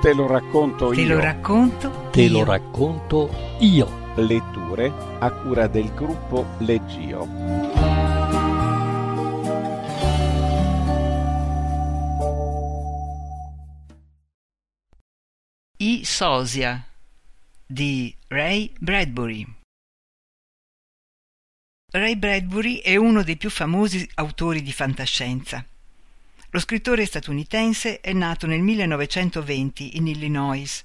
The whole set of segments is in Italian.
Te lo racconto Te io. lo racconto Te io. lo racconto io. Letture a cura del gruppo Leggio. I Sosia di Ray Bradbury. Ray Bradbury è uno dei più famosi autori di fantascienza. Lo scrittore statunitense è nato nel 1920 in Illinois.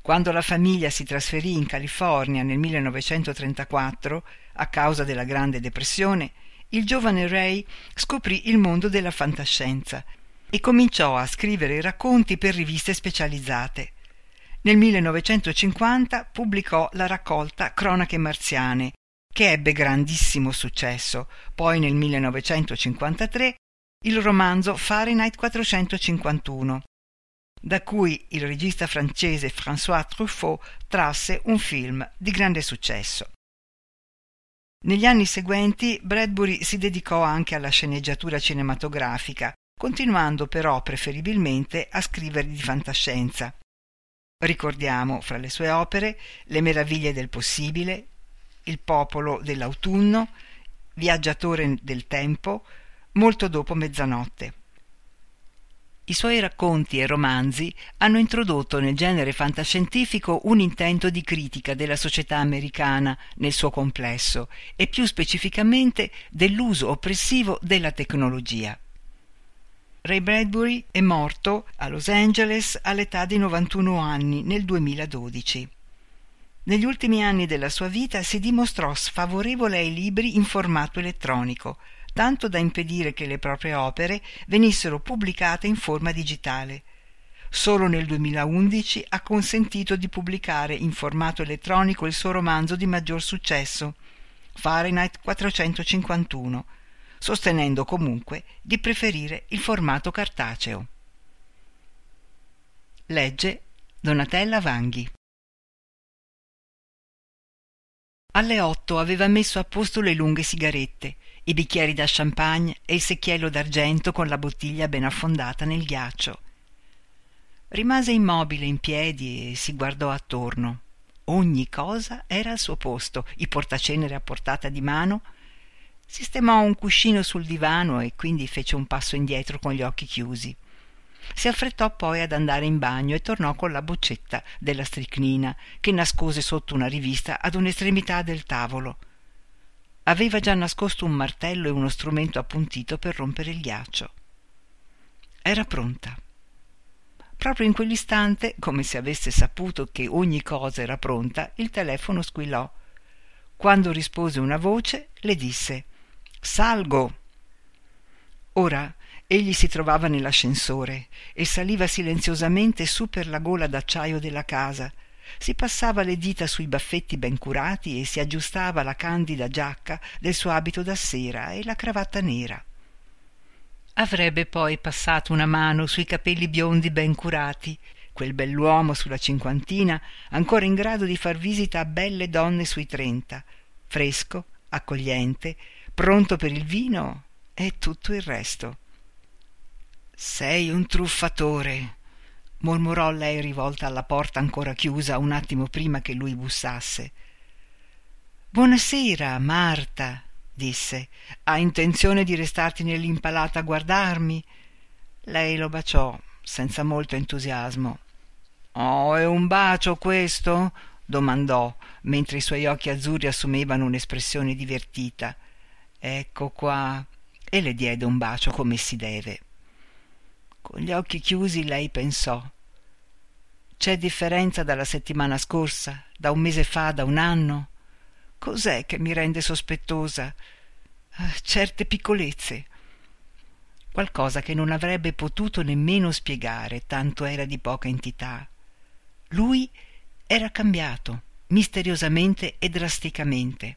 Quando la famiglia si trasferì in California nel 1934 a causa della Grande Depressione, il giovane Ray scoprì il mondo della fantascienza e cominciò a scrivere racconti per riviste specializzate. Nel 1950 pubblicò la raccolta Cronache marziane, che ebbe grandissimo successo. Poi nel 1953 il romanzo Fahrenheit 451, da cui il regista francese François Truffaut trasse un film di grande successo. Negli anni seguenti Bradbury si dedicò anche alla sceneggiatura cinematografica, continuando però preferibilmente a scrivere di fantascienza. Ricordiamo fra le sue opere Le meraviglie del possibile, Il popolo dell'autunno, Viaggiatore del tempo, molto dopo mezzanotte. I suoi racconti e romanzi hanno introdotto nel genere fantascientifico un intento di critica della società americana nel suo complesso e più specificamente dell'uso oppressivo della tecnologia. Ray Bradbury è morto a Los Angeles all'età di 91 anni nel 2012. Negli ultimi anni della sua vita si dimostrò sfavorevole ai libri in formato elettronico, tanto da impedire che le proprie opere venissero pubblicate in forma digitale. Solo nel 2011 ha consentito di pubblicare in formato elettronico il suo romanzo di maggior successo, Fahrenheit 451, sostenendo comunque di preferire il formato cartaceo. Legge Donatella Vanghi. Alle otto aveva messo a posto le lunghe sigarette, i bicchieri da champagne e il secchiello d'argento con la bottiglia ben affondata nel ghiaccio. Rimase immobile in piedi e si guardò attorno. Ogni cosa era al suo posto, i portacenere a portata di mano. Sistemò un cuscino sul divano e quindi fece un passo indietro con gli occhi chiusi. Si affrettò poi ad andare in bagno e tornò con la boccetta della stricnina che nascose sotto una rivista ad un'estremità del tavolo. Aveva già nascosto un martello e uno strumento appuntito per rompere il ghiaccio. Era pronta. Proprio in quell'istante, come se avesse saputo che ogni cosa era pronta, il telefono squillò. Quando rispose una voce, le disse Salgo. Ora egli si trovava nell'ascensore e saliva silenziosamente su per la gola d'acciaio della casa. Si passava le dita sui baffetti ben curati e si aggiustava la candida giacca del suo abito da sera e la cravatta nera. Avrebbe poi passato una mano sui capelli biondi ben curati, quel bell'uomo sulla cinquantina, ancora in grado di far visita a belle donne sui trenta, fresco, accogliente, pronto per il vino e tutto il resto. Sei un truffatore, mormorò lei rivolta alla porta ancora chiusa un attimo prima che lui bussasse. Buonasera, Marta, disse. Ha intenzione di restarti nell'impalata a guardarmi? Lei lo baciò senza molto entusiasmo. Oh, è un bacio questo? domandò, mentre i suoi occhi azzurri assumevano un'espressione divertita. Ecco qua. E le diede un bacio come si deve. Con gli occhi chiusi lei pensò. C'è differenza dalla settimana scorsa, da un mese fa, da un anno? Cos'è che mi rende sospettosa? Certe piccolezze. Qualcosa che non avrebbe potuto nemmeno spiegare, tanto era di poca entità. Lui era cambiato, misteriosamente e drasticamente.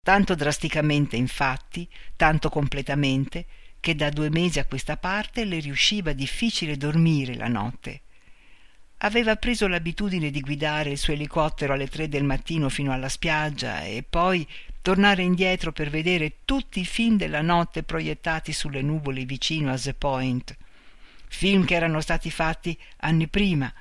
Tanto drasticamente, infatti, tanto completamente, che da due mesi a questa parte le riusciva difficile dormire la notte. Aveva preso l'abitudine di guidare il suo elicottero alle tre del mattino fino alla spiaggia e poi tornare indietro per vedere tutti i film della notte proiettati sulle nuvole vicino a The Point, film che erano stati fatti anni prima,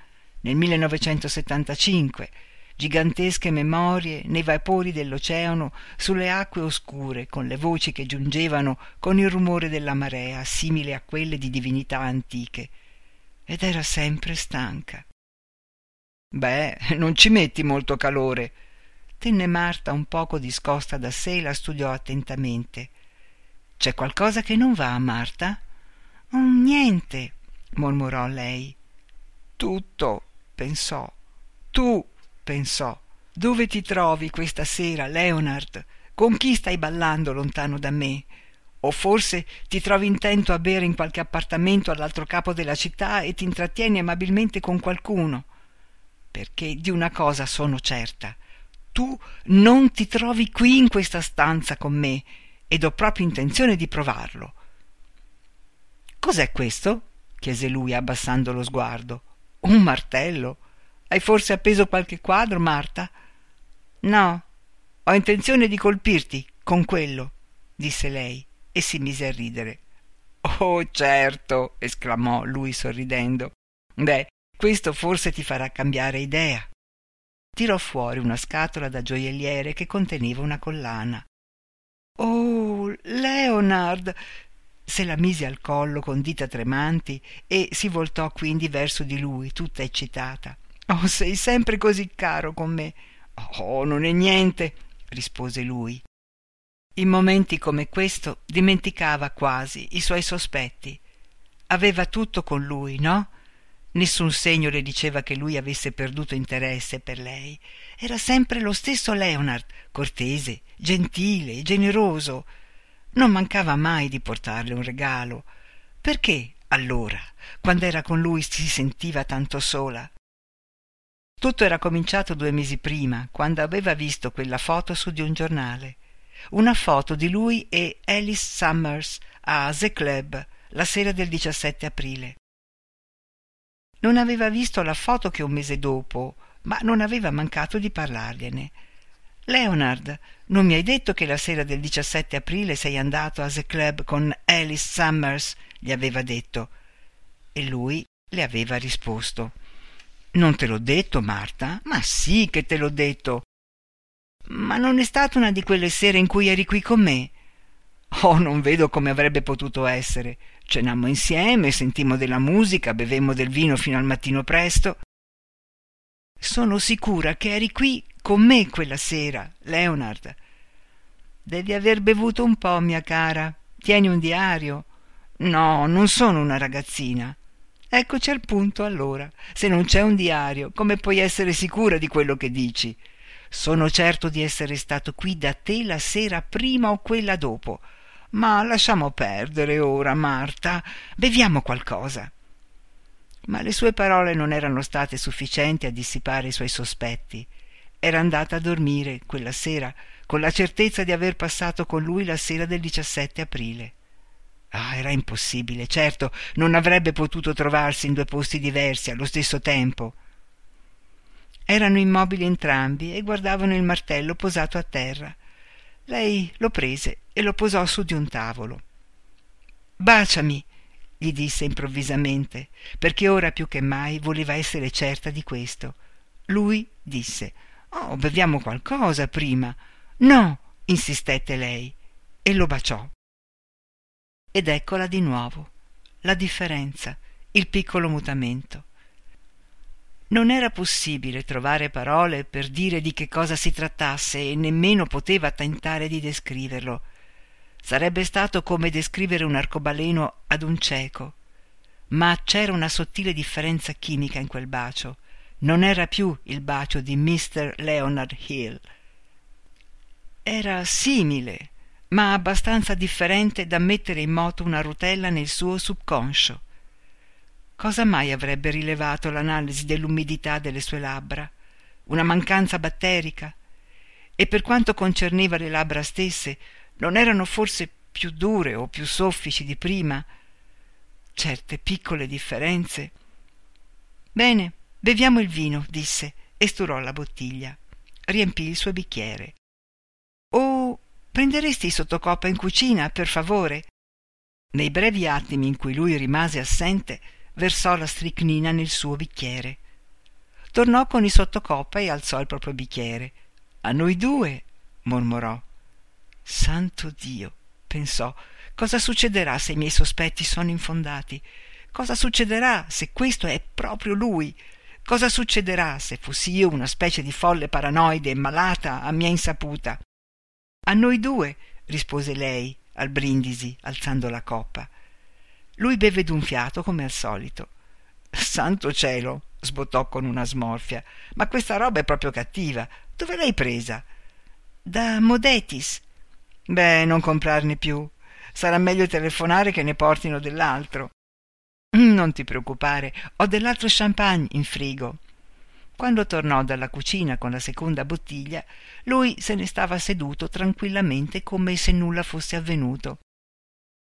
nel 1975, gigantesche memorie nei vapori dell'oceano sulle acque oscure, con le voci che giungevano con il rumore della marea, simile a quelle di divinità antiche. Ed era sempre stanca. Beh, non ci metti molto calore. Tenne Marta un poco discosta da sé e la studiò attentamente. C'è qualcosa che non va, Marta? Oh, niente, mormorò lei. Tutto, pensò. Tu, pensò. Dove ti trovi questa sera, Leonard? Con chi stai ballando lontano da me? O forse ti trovi intento a bere in qualche appartamento all'altro capo della città e ti intrattieni amabilmente con qualcuno? Perché di una cosa sono certa. Tu non ti trovi qui in questa stanza con me ed ho proprio intenzione di provarlo. Cos'è questo? chiese lui abbassando lo sguardo. Un martello. Hai forse appeso qualche quadro, Marta? No, ho intenzione di colpirti con quello, disse lei e si mise a ridere. Oh, certo, esclamò lui sorridendo. Beh, questo forse ti farà cambiare idea. Tirò fuori una scatola da gioielliere che conteneva una collana. Oh, Leonard! Se la mise al collo con dita tremanti e si voltò quindi verso di lui, tutta eccitata. Oh, sei sempre così caro con me. Oh, non è niente, rispose lui. In momenti come questo dimenticava quasi i suoi sospetti. Aveva tutto con lui, no? Nessun segno le diceva che lui avesse perduto interesse per lei. Era sempre lo stesso Leonard, cortese, gentile, generoso. Non mancava mai di portarle un regalo. Perché, allora, quando era con lui si sentiva tanto sola? Tutto era cominciato due mesi prima, quando aveva visto quella foto su di un giornale. Una foto di lui e Alice Summers a The Club la sera del 17 aprile. Non aveva visto la foto che un mese dopo, ma non aveva mancato di parlargliene. Leonard, non mi hai detto che la sera del 17 aprile sei andato a The Club con Alice Summers? gli aveva detto. E lui le aveva risposto. Non te l'ho detto, Marta? Ma sì che te l'ho detto. Ma non è stata una di quelle sere in cui eri qui con me? Oh, non vedo come avrebbe potuto essere. Cenammo insieme, sentimmo della musica, bevemmo del vino fino al mattino presto. Sono sicura che eri qui con me quella sera, Leonard. Devi aver bevuto un po', mia cara. Tieni un diario. No, non sono una ragazzina. Eccoci al punto allora. Se non c'è un diario, come puoi essere sicura di quello che dici? Sono certo di essere stato qui da te la sera prima o quella dopo. Ma lasciamo perdere ora, Marta. Beviamo qualcosa. Ma le sue parole non erano state sufficienti a dissipare i suoi sospetti. Era andata a dormire quella sera con la certezza di aver passato con lui la sera del 17 aprile. Ah, era impossibile, certo, non avrebbe potuto trovarsi in due posti diversi allo stesso tempo. Erano immobili entrambi e guardavano il martello posato a terra. Lei lo prese e lo posò su di un tavolo. Baciami, gli disse improvvisamente, perché ora più che mai voleva essere certa di questo. Lui disse Oh, beviamo qualcosa prima. No, insistette lei, e lo baciò. Ed eccola di nuovo, la differenza, il piccolo mutamento. Non era possibile trovare parole per dire di che cosa si trattasse e nemmeno poteva tentare di descriverlo. Sarebbe stato come descrivere un arcobaleno ad un cieco. Ma c'era una sottile differenza chimica in quel bacio. Non era più il bacio di Mr. Leonard Hill. Era simile, ma abbastanza differente da mettere in moto una rotella nel suo subconscio. Cosa mai avrebbe rilevato l'analisi dell'umidità delle sue labbra? Una mancanza batterica? E per quanto concerneva le labbra stesse, non erano forse più dure o più soffici di prima? Certe piccole differenze. Bene, beviamo il vino, disse, e sturò la bottiglia. Riempì il suo bicchiere. Oh, Prenderesti il sottocoppa in cucina, per favore? Nei brevi attimi in cui lui rimase assente, versò la stricnina nel suo bicchiere. tornò con il sottocoppa e alzò il proprio bicchiere. A noi due, mormorò. Santo Dio, pensò, cosa succederà se i miei sospetti sono infondati? Cosa succederà se questo è proprio lui? Cosa succederà se fossi io una specie di folle paranoide malata a mia insaputa? A noi due, rispose lei al brindisi, alzando la coppa. Lui beve d'un fiato come al solito. Santo cielo, sbottò con una smorfia, ma questa roba è proprio cattiva. Dove l'hai presa? Da Modetis. Beh, non comprarne più. Sarà meglio telefonare che ne portino dell'altro. Non ti preoccupare, ho dell'altro champagne in frigo. Quando tornò dalla cucina con la seconda bottiglia, lui se ne stava seduto tranquillamente come se nulla fosse avvenuto.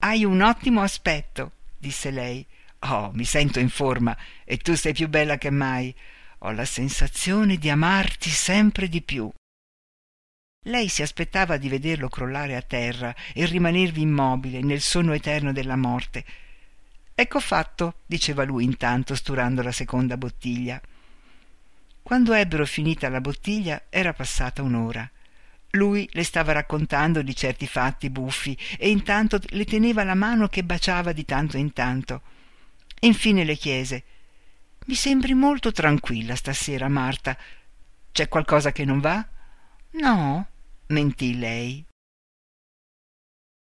Hai un ottimo aspetto, disse lei. Oh, mi sento in forma e tu sei più bella che mai. Ho la sensazione di amarti sempre di più. Lei si aspettava di vederlo crollare a terra e rimanervi immobile nel sonno eterno della morte ecco fatto diceva lui intanto sturando la seconda bottiglia quando ebbero finita la bottiglia era passata un'ora lui le stava raccontando di certi fatti buffi e intanto le teneva la mano che baciava di tanto in tanto. Infine le chiese mi sembri molto tranquilla stasera marta. C'è qualcosa che non va? No mentì lei.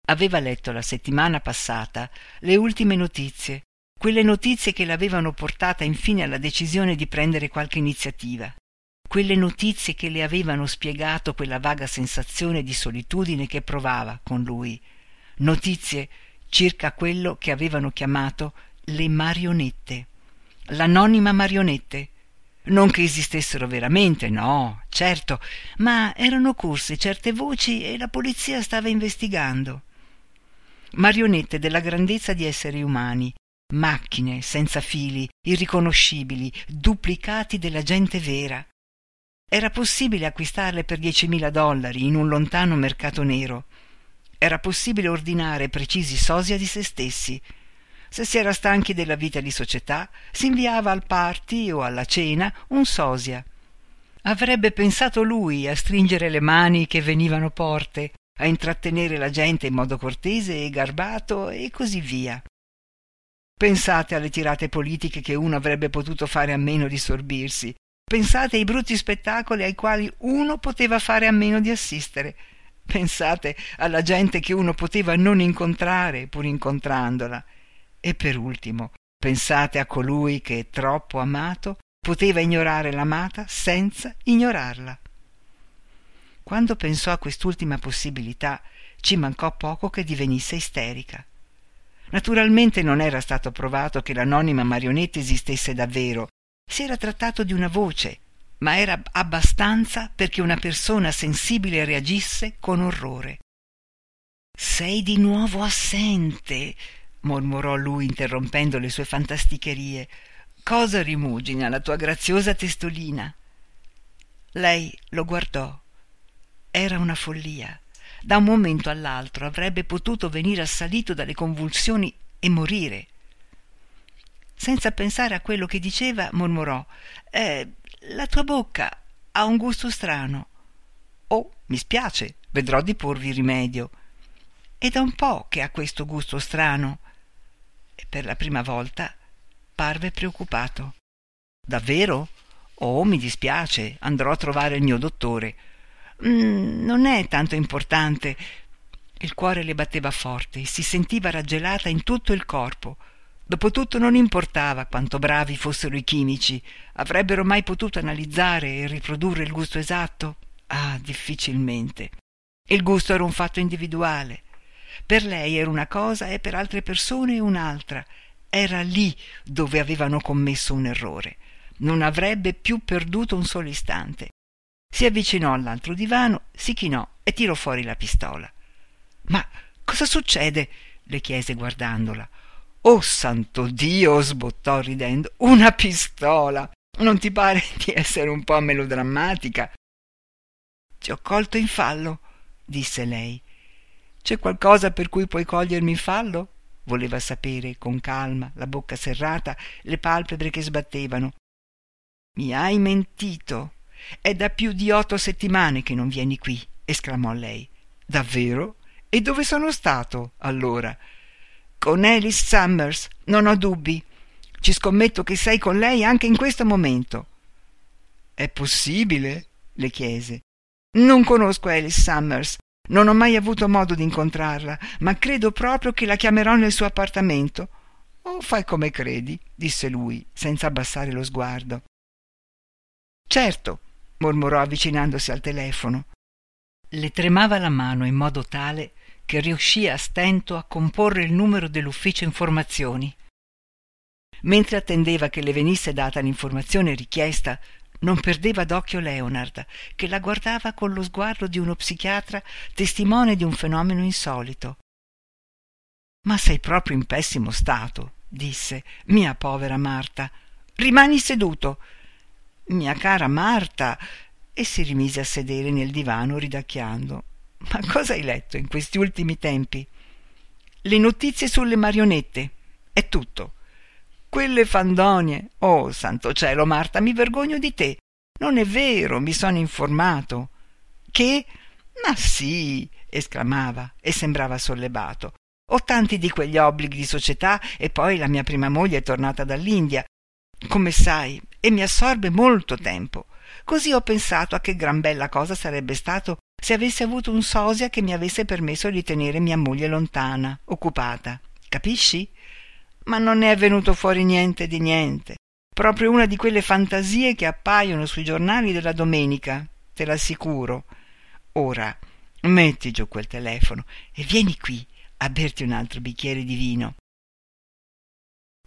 Aveva letto la settimana passata le ultime notizie quelle notizie che l'avevano portata infine alla decisione di prendere qualche iniziativa quelle notizie che le avevano spiegato quella vaga sensazione di solitudine che provava con lui. Notizie circa quello che avevano chiamato le marionette l'anonima marionette. Non che esistessero veramente no certo ma erano corse certe voci e la polizia stava investigando. Marionette della grandezza di esseri umani, macchine senza fili, irriconoscibili, duplicati della gente vera. Era possibile acquistarle per diecimila dollari in un lontano mercato nero. Era possibile ordinare precisi sosia di se stessi. Se si era stanchi della vita di società, si inviava al party o alla cena un sosia. Avrebbe pensato lui a stringere le mani che venivano porte, a intrattenere la gente in modo cortese e garbato e così via. Pensate alle tirate politiche che uno avrebbe potuto fare a meno di sorbirsi. Pensate ai brutti spettacoli ai quali uno poteva fare a meno di assistere. Pensate alla gente che uno poteva non incontrare pur incontrandola. E per ultimo, pensate a colui che, troppo amato, poteva ignorare l'amata senza ignorarla. Quando pensò a quest'ultima possibilità, ci mancò poco che divenisse isterica. Naturalmente non era stato provato che l'anonima marionetta esistesse davvero. Si era trattato di una voce, ma era abbastanza perché una persona sensibile reagisse con orrore. Sei di nuovo assente, mormorò lui interrompendo le sue fantasticherie. Cosa rimugina la tua graziosa testolina? Lei lo guardò era una follia. Da un momento all'altro avrebbe potuto venire assalito dalle convulsioni e morire. Senza pensare a quello che diceva, mormorò eh, La tua bocca ha un gusto strano. Oh, mi spiace, vedrò di porvi rimedio. È da un po' che ha questo gusto strano. E per la prima volta parve preoccupato. Davvero? Oh, mi dispiace, andrò a trovare il mio dottore. Mm, non è tanto importante. Il cuore le batteva forte, si sentiva raggelata in tutto il corpo. Dopotutto non importava quanto bravi fossero i chimici, avrebbero mai potuto analizzare e riprodurre il gusto esatto? Ah, difficilmente. Il gusto era un fatto individuale. Per lei era una cosa e per altre persone un'altra. Era lì dove avevano commesso un errore. Non avrebbe più perduto un solo istante si avvicinò all'altro divano si chinò e tirò fuori la pistola ma cosa succede le chiese guardandola oh santo dio sbottò ridendo una pistola non ti pare di essere un po melodrammatica ti ho colto in fallo disse lei c'è qualcosa per cui puoi cogliermi in fallo voleva sapere con calma la bocca serrata le palpebre che sbattevano Mi hai mentito. È da più di otto settimane che non vieni qui, esclamò lei. Davvero? E dove sono stato, allora? Con Alice Summers, non ho dubbi. Ci scommetto che sei con lei anche in questo momento. È possibile? le chiese. Non conosco Alice Summers, non ho mai avuto modo di incontrarla, ma credo proprio che la chiamerò nel suo appartamento. Oh, fai come credi, disse lui, senza abbassare lo sguardo. Certo, mormorò avvicinandosi al telefono. Le tremava la mano in modo tale che riuscì a stento a comporre il numero dell'ufficio informazioni. Mentre attendeva che le venisse data l'informazione richiesta, non perdeva d'occhio Leonard, che la guardava con lo sguardo di uno psichiatra testimone di un fenomeno insolito. Ma sei proprio in pessimo stato, disse, mia povera Marta. Rimani seduto. Mia cara Marta. E si rimise a sedere nel divano ridacchiando. Ma cosa hai letto in questi ultimi tempi? Le notizie sulle marionette. È tutto. Quelle fandonie. Oh, santo cielo, Marta, mi vergogno di te. Non è vero, mi sono informato. Che? Ma sì, esclamava e sembrava sollevato. Ho tanti di quegli obblighi di società e poi la mia prima moglie è tornata dall'India, come sai, e mi assorbe molto tempo. Così ho pensato a che gran bella cosa sarebbe stato se avessi avuto un sosia che mi avesse permesso di tenere mia moglie lontana, occupata. Capisci? ma non ne è venuto fuori niente di niente. Proprio una di quelle fantasie che appaiono sui giornali della domenica, te l'assicuro. Ora, metti giù quel telefono e vieni qui a berti un altro bicchiere di vino.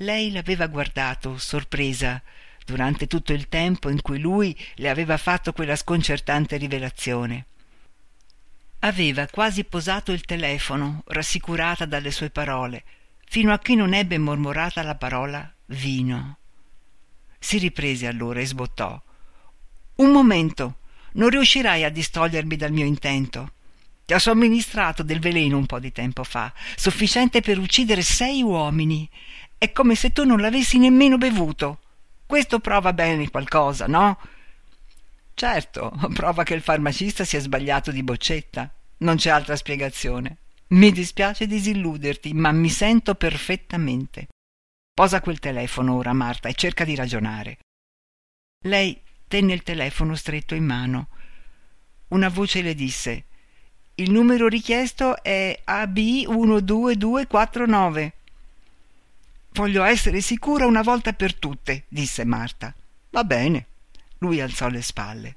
Lei l'aveva guardato, sorpresa, durante tutto il tempo in cui lui le aveva fatto quella sconcertante rivelazione. Aveva quasi posato il telefono, rassicurata dalle sue parole, fino a che non ebbe mormorata la parola vino. Si riprese allora e sbottò. Un momento, non riuscirai a distogliermi dal mio intento. Ti ho somministrato del veleno un po' di tempo fa, sufficiente per uccidere sei uomini. È come se tu non l'avessi nemmeno bevuto. Questo prova bene qualcosa, no? Certo, prova che il farmacista si è sbagliato di boccetta. Non c'è altra spiegazione. Mi dispiace disilluderti, ma mi sento perfettamente. Posa quel telefono ora, Marta, e cerca di ragionare. Lei tenne il telefono stretto in mano. Una voce le disse Il numero richiesto è AB12249. Voglio essere sicura una volta per tutte, disse Marta. Va bene. Lui alzò le spalle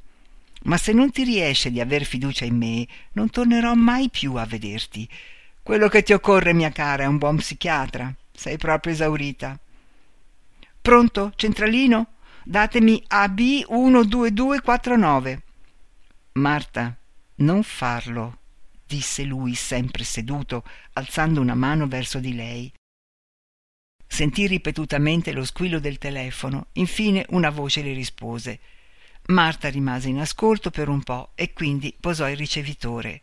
ma se non ti riesce di aver fiducia in me, non tornerò mai più a vederti. Quello che ti occorre, mia cara, è un buon psichiatra. Sei proprio esaurita. Pronto, centralino? Datemi AB 12249. Marta, non farlo, disse lui sempre seduto, alzando una mano verso di lei. Sentì ripetutamente lo squillo del telefono, infine una voce le rispose. Marta rimase in ascolto per un po' e quindi posò il ricevitore.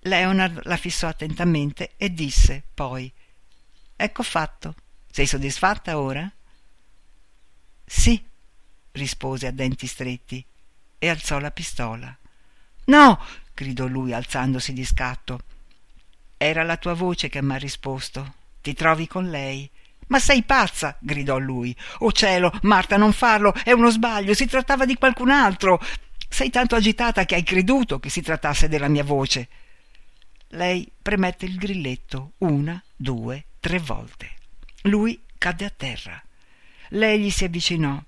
Leonard la fissò attentamente e disse poi Ecco fatto. Sei soddisfatta ora? Sì, rispose a denti stretti e alzò la pistola. No! gridò lui alzandosi di scatto. Era la tua voce che m'ha risposto. Ti trovi con lei. Ma sei pazza! gridò lui. Oh cielo, Marta, non farlo! È uno sbaglio, si trattava di qualcun altro. Sei tanto agitata che hai creduto che si trattasse della mia voce. Lei premette il grilletto una, due, tre volte. Lui cadde a terra. Lei gli si avvicinò.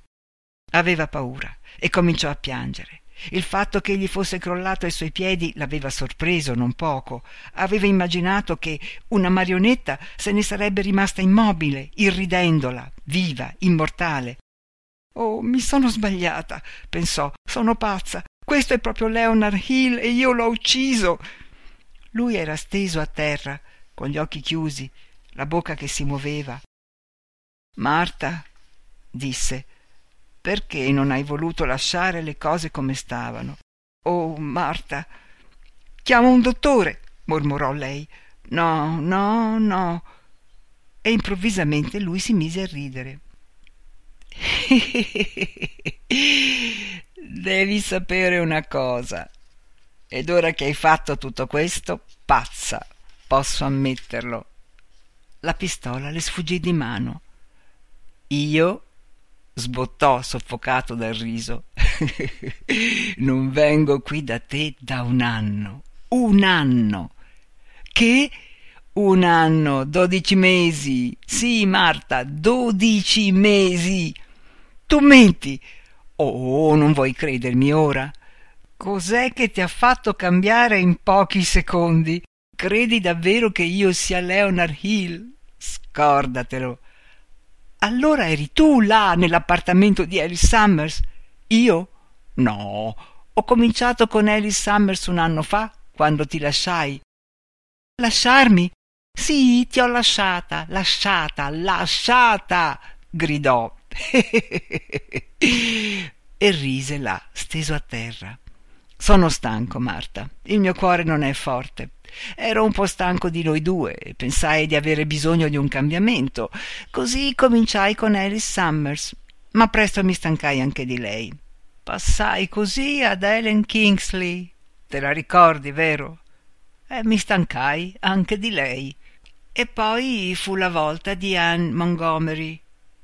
Aveva paura e cominciò a piangere. Il fatto che egli fosse crollato ai suoi piedi l'aveva sorpreso non poco. Aveva immaginato che una marionetta se ne sarebbe rimasta immobile, irridendola, viva, immortale. Oh, mi sono sbagliata, pensò, sono pazza. Questo è proprio Leonard Hill e io l'ho ucciso. Lui era steso a terra, con gli occhi chiusi, la bocca che si muoveva. Marta, disse, perché non hai voluto lasciare le cose come stavano? Oh, Marta. Chiamo un dottore, mormorò lei. No, no, no. E improvvisamente lui si mise a ridere. Devi sapere una cosa. Ed ora che hai fatto tutto questo, pazza, posso ammetterlo. La pistola le sfuggì di mano. Io sbottò soffocato dal riso. non vengo qui da te da un anno. Un anno. Che? Un anno, dodici mesi. Sì, Marta, dodici mesi. Tu menti. Oh, non vuoi credermi ora? Cos'è che ti ha fatto cambiare in pochi secondi? Credi davvero che io sia Leonard Hill? Scordatelo. Allora eri tu là nell'appartamento di Alice Summers? Io? No, ho cominciato con Alice Summers un anno fa, quando ti lasciai. Lasciarmi? Sì, ti ho lasciata, lasciata, lasciata, gridò. e rise là, steso a terra. Sono stanco, Marta. Il mio cuore non è forte. Ero un po' stanco di noi due e pensai di avere bisogno di un cambiamento. Così cominciai con Alice Summers, ma presto mi stancai anche di lei. Passai così ad Ellen Kingsley. Te la ricordi, vero? E mi stancai anche di lei. E poi fu la volta di Anne Montgomery.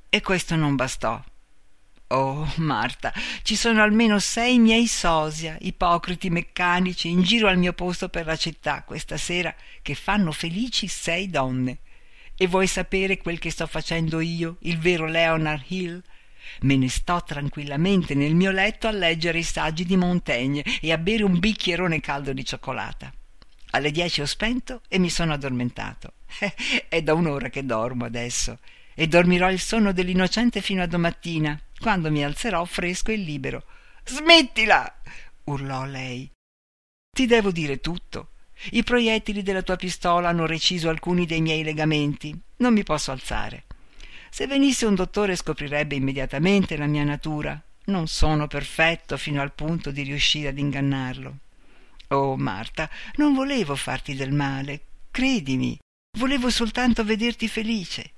E questo non bastò. Oh, Marta, ci sono almeno sei miei sosia, ipocriti meccanici, in giro al mio posto per la città questa sera, che fanno felici sei donne. E vuoi sapere quel che sto facendo io, il vero Leonard Hill? Me ne sto tranquillamente nel mio letto a leggere i saggi di Montaigne e a bere un bicchierone caldo di cioccolata. Alle dieci ho spento e mi sono addormentato. È da un'ora che dormo adesso e dormirò il sonno dell'innocente fino a domattina, quando mi alzerò fresco e libero. Smettila! urlò lei. Ti devo dire tutto. I proiettili della tua pistola hanno reciso alcuni dei miei legamenti. Non mi posso alzare. Se venisse un dottore scoprirebbe immediatamente la mia natura. Non sono perfetto fino al punto di riuscire ad ingannarlo. Oh, Marta, non volevo farti del male. Credimi, volevo soltanto vederti felice.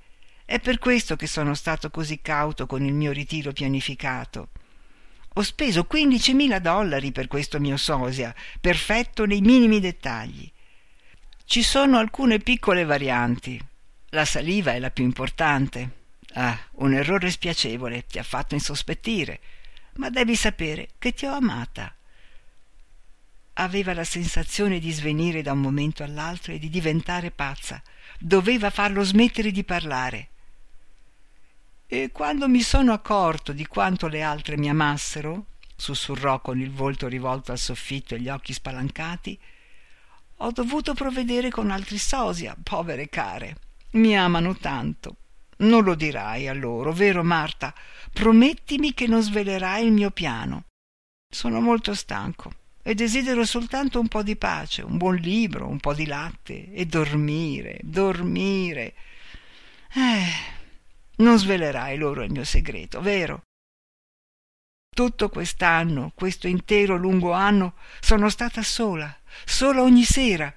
È per questo che sono stato così cauto con il mio ritiro pianificato. Ho speso quindicimila dollari per questo mio sosia, perfetto nei minimi dettagli. Ci sono alcune piccole varianti. La saliva è la più importante. Ah, un errore spiacevole, ti ha fatto insospettire, ma devi sapere che ti ho amata. Aveva la sensazione di svenire da un momento all'altro e di diventare pazza. Doveva farlo smettere di parlare e quando mi sono accorto di quanto le altre mi amassero, sussurrò con il volto rivolto al soffitto e gli occhi spalancati, ho dovuto provvedere con altri sosia, povere care. Mi amano tanto. Non lo dirai a loro, vero Marta? Promettimi che non svelerai il mio piano. Sono molto stanco e desidero soltanto un po' di pace, un buon libro, un po' di latte e dormire, dormire. Eh, non svelerai loro il mio segreto, vero? Tutto quest'anno, questo intero lungo anno, sono stata sola, sola ogni sera,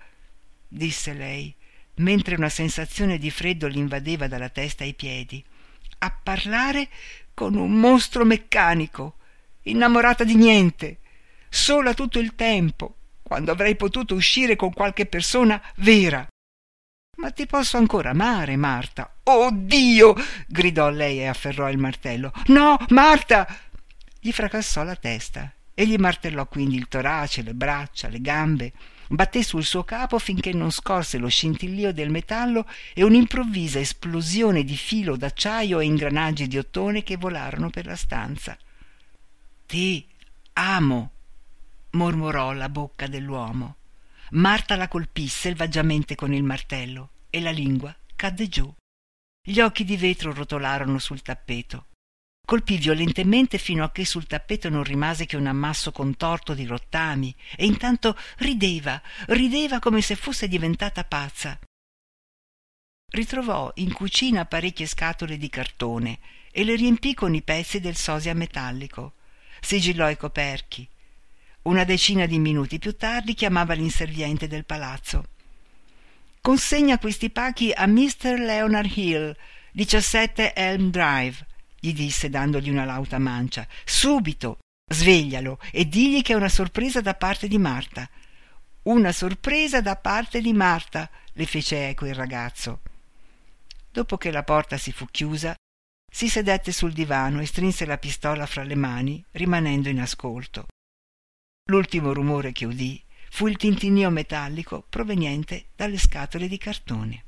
disse lei, mentre una sensazione di freddo l'invadeva dalla testa ai piedi, a parlare con un mostro meccanico, innamorata di niente, sola tutto il tempo, quando avrei potuto uscire con qualche persona vera. Ma ti posso ancora amare, Marta. Oh Dio! gridò lei e afferrò il martello. No, Marta! Gli fracassò la testa e gli martellò quindi il torace, le braccia, le gambe. Batté sul suo capo finché non scorse lo scintillio del metallo e un'improvvisa esplosione di filo d'acciaio e ingranaggi di ottone che volarono per la stanza. Ti amo, mormorò la bocca dell'uomo. Marta la colpì selvaggiamente con il martello e la lingua cadde giù. Gli occhi di vetro rotolarono sul tappeto. Colpì violentemente fino a che sul tappeto non rimase che un ammasso contorto di rottami e intanto rideva, rideva come se fosse diventata pazza. Ritrovò in cucina parecchie scatole di cartone e le riempì con i pezzi del sosia metallico. Sigillò i coperchi, una decina di minuti più tardi chiamava l'inserviente del palazzo. Consegna questi pacchi a Mr. Leonard Hill, 17 Elm Drive. gli disse dandogli una lauta mancia. Subito! Sveglialo e digli che è una sorpresa da parte di Marta. Una sorpresa da parte di Marta, le fece eco il ragazzo. Dopo che la porta si fu chiusa, si sedette sul divano e strinse la pistola fra le mani, rimanendo in ascolto. L'ultimo rumore che udì fu il tintinnio metallico proveniente dalle scatole di cartone.